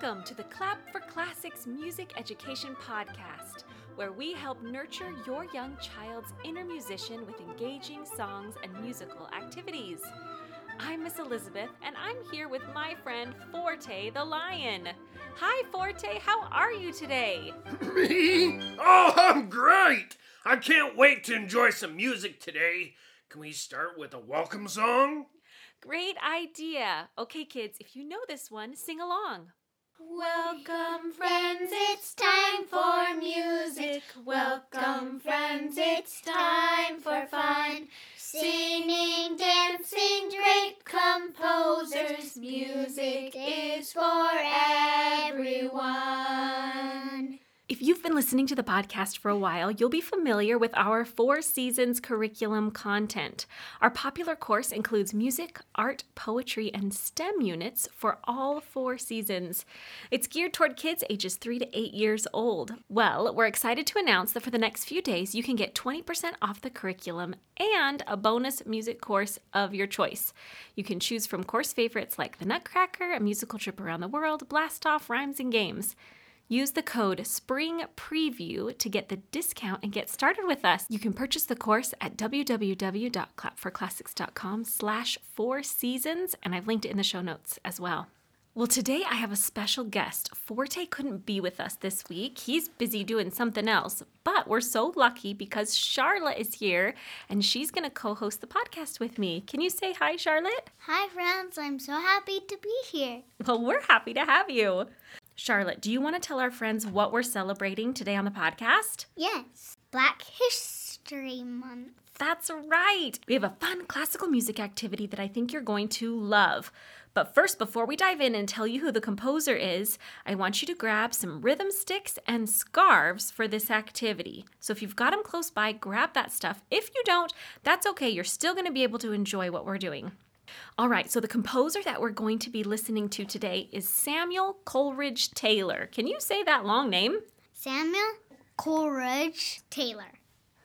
Welcome to the Clap for Classics Music Education Podcast, where we help nurture your young child's inner musician with engaging songs and musical activities. I'm Miss Elizabeth, and I'm here with my friend Forte the Lion. Hi, Forte, how are you today? Me? Oh, I'm great! I can't wait to enjoy some music today. Can we start with a welcome song? Great idea. Okay, kids, if you know this one, sing along. Welcome, friends, it's time for music. Welcome, friends, it's time for fun. Listening to the podcast for a while, you'll be familiar with our Four Seasons curriculum content. Our popular course includes music, art, poetry, and STEM units for all four seasons. It's geared toward kids ages 3 to 8 years old. Well, we're excited to announce that for the next few days, you can get 20% off the curriculum and a bonus music course of your choice. You can choose from course favorites like The Nutcracker, A Musical Trip Around the World, Blast Off, Rhymes and Games. Use the code SPRING PREVIEW to get the discount and get started with us. You can purchase the course at www.clapforclassics.com slash four seasons, and I've linked it in the show notes as well. Well, today I have a special guest. Forte couldn't be with us this week. He's busy doing something else, but we're so lucky because Charlotte is here and she's going to co host the podcast with me. Can you say hi, Charlotte? Hi, friends. I'm so happy to be here. Well, we're happy to have you. Charlotte, do you want to tell our friends what we're celebrating today on the podcast? Yes, Black History Month. That's right. We have a fun classical music activity that I think you're going to love. But first, before we dive in and tell you who the composer is, I want you to grab some rhythm sticks and scarves for this activity. So if you've got them close by, grab that stuff. If you don't, that's okay. You're still going to be able to enjoy what we're doing. All right, so the composer that we're going to be listening to today is Samuel Coleridge Taylor. Can you say that long name? Samuel Coleridge Taylor.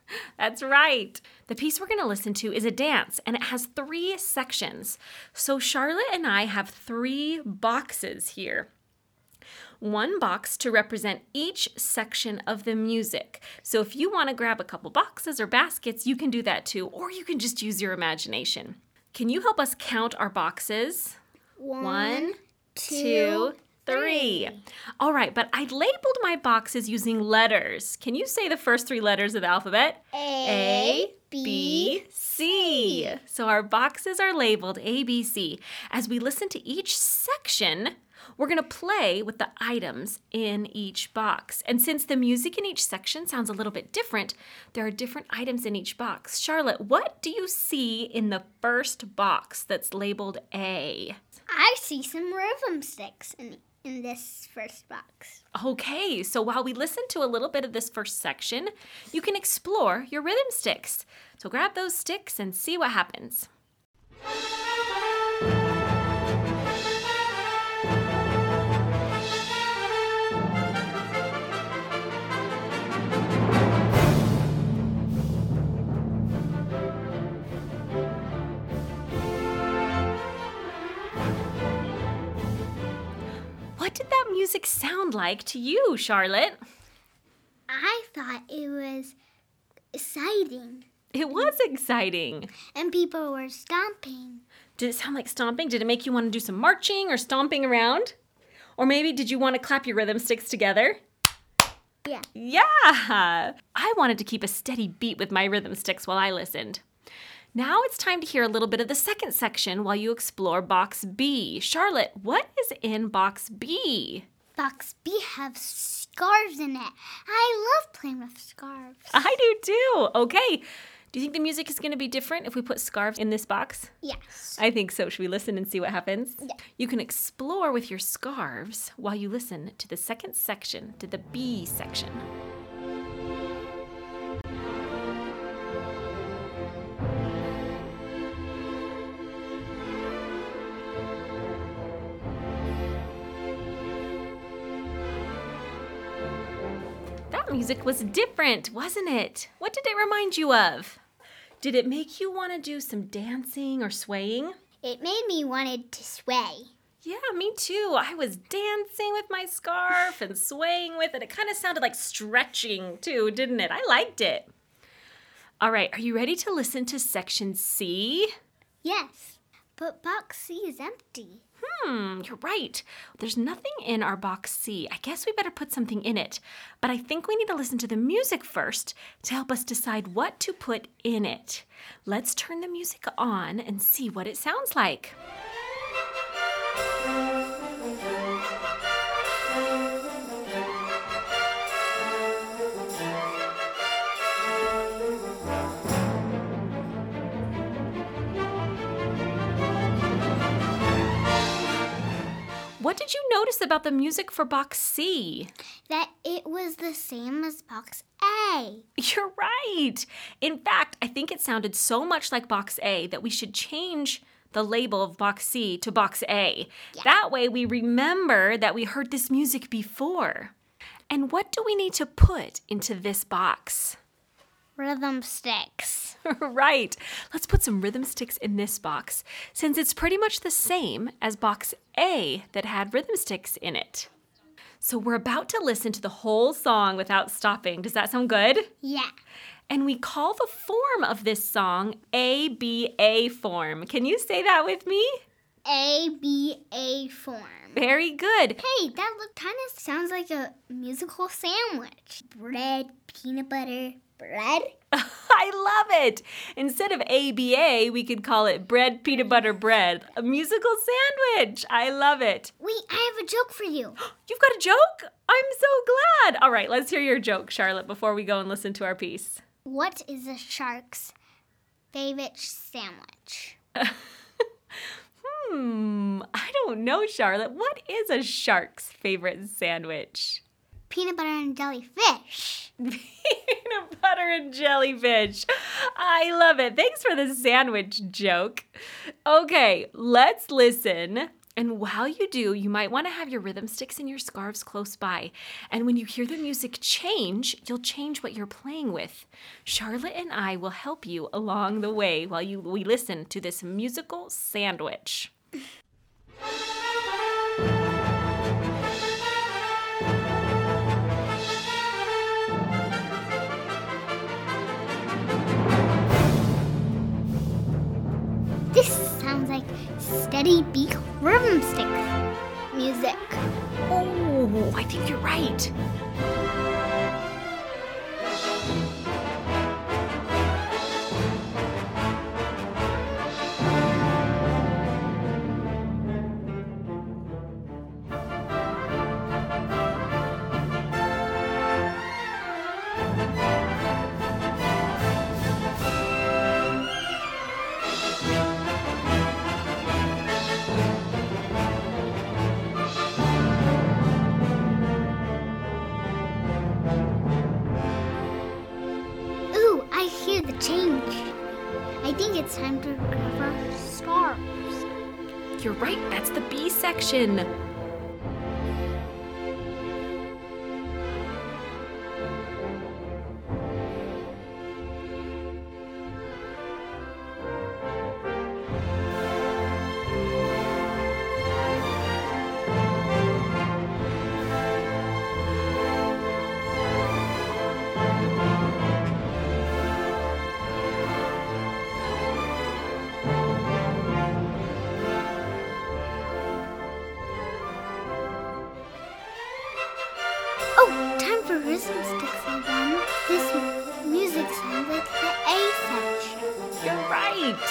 That's right. The piece we're going to listen to is a dance, and it has three sections. So Charlotte and I have three boxes here. One box to represent each section of the music. So if you want to grab a couple boxes or baskets, you can do that too, or you can just use your imagination. Can you help us count our boxes? One, two, three. All right, but I labeled my boxes using letters. Can you say the first three letters of the alphabet? A, B, C. So our boxes are labeled A, B, C. As we listen to each section, we're going to play with the items in each box. And since the music in each section sounds a little bit different, there are different items in each box. Charlotte, what do you see in the first box that's labeled A? I see some rhythm sticks in, in this first box. Okay, so while we listen to a little bit of this first section, you can explore your rhythm sticks. So grab those sticks and see what happens. Music sound like to you, Charlotte? I thought it was exciting, It was exciting. and people were stomping. Did it sound like stomping? Did it make you want to do some marching or stomping around? Or maybe did you want to clap your rhythm sticks together? Yeah. Yeah! I wanted to keep a steady beat with my rhythm sticks while I listened. Now it's time to hear a little bit of the second section while you explore box B. Charlotte, what is in box B? Box B have scarves in it. I love playing with scarves. I do too. Okay. Do you think the music is going to be different if we put scarves in this box? Yes. I think so. Should we listen and see what happens? Yeah. You can explore with your scarves while you listen to the second section, to the B section. Music was different, wasn't it? What did it remind you of? Did it make you want to do some dancing or swaying? It made me wanted to sway. Yeah, me too. I was dancing with my scarf and swaying with it. It kind of sounded like stretching too, didn't it? I liked it. All right, are you ready to listen to section C? Yes, but box C is empty. Hmm, you're right. There's nothing in our box C. I guess we better put something in it. But I think we need to listen to the music first to help us decide what to put in it. Let's turn the music on and see what it sounds like. Notice about the music for box C? That it was the same as box A. You're right. In fact, I think it sounded so much like box A that we should change the label of box C to box A. That way we remember that we heard this music before. And what do we need to put into this box? Rhythm sticks. right. Let's put some rhythm sticks in this box since it's pretty much the same as box A that had rhythm sticks in it. So we're about to listen to the whole song without stopping. Does that sound good? Yeah. And we call the form of this song ABA form. Can you say that with me? A B A form. Very good. Hey, that look kind of sounds like a musical sandwich. Bread, peanut butter, bread. I love it. Instead of ABA, we could call it bread peanut butter bread, a musical sandwich. I love it. Wait, I have a joke for you. You've got a joke? I'm so glad. All right, let's hear your joke, Charlotte, before we go and listen to our piece. What is a shark's favorite sandwich? Hmm, I don't know, Charlotte. What is a shark's favorite sandwich? Peanut butter and jellyfish. Peanut butter and jellyfish. I love it. Thanks for the sandwich joke. Okay, let's listen. And while you do, you might want to have your rhythm sticks and your scarves close by. And when you hear the music change, you'll change what you're playing with. Charlotte and I will help you along the way while you we listen to this musical sandwich. This sounds like steady rhythm stick music. Oh, I think you're right. Change. I think it's time to grab our scarves. You're right. That's the B section. Oh, time for rhythm sticks again. This music sounds like the A section. You're right.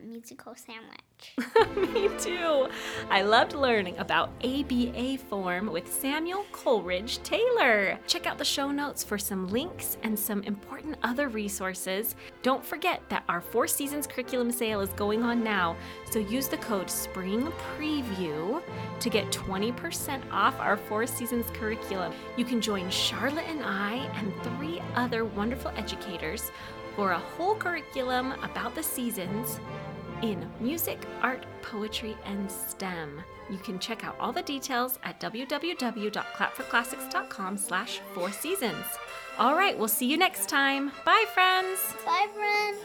Musical sandwich. Me too. I loved learning about ABA form with Samuel Coleridge Taylor. Check out the show notes for some links and some important other resources. Don't forget that our Four Seasons curriculum sale is going on now, so use the code SPRING PREVIEW to get 20% off our Four Seasons curriculum. You can join Charlotte and I and three other wonderful educators for a whole curriculum about the seasons in music, art, poetry, and STEM. You can check out all the details at www.clapforclassics.com slash four seasons. All right, we'll see you next time. Bye, friends. Bye, friends.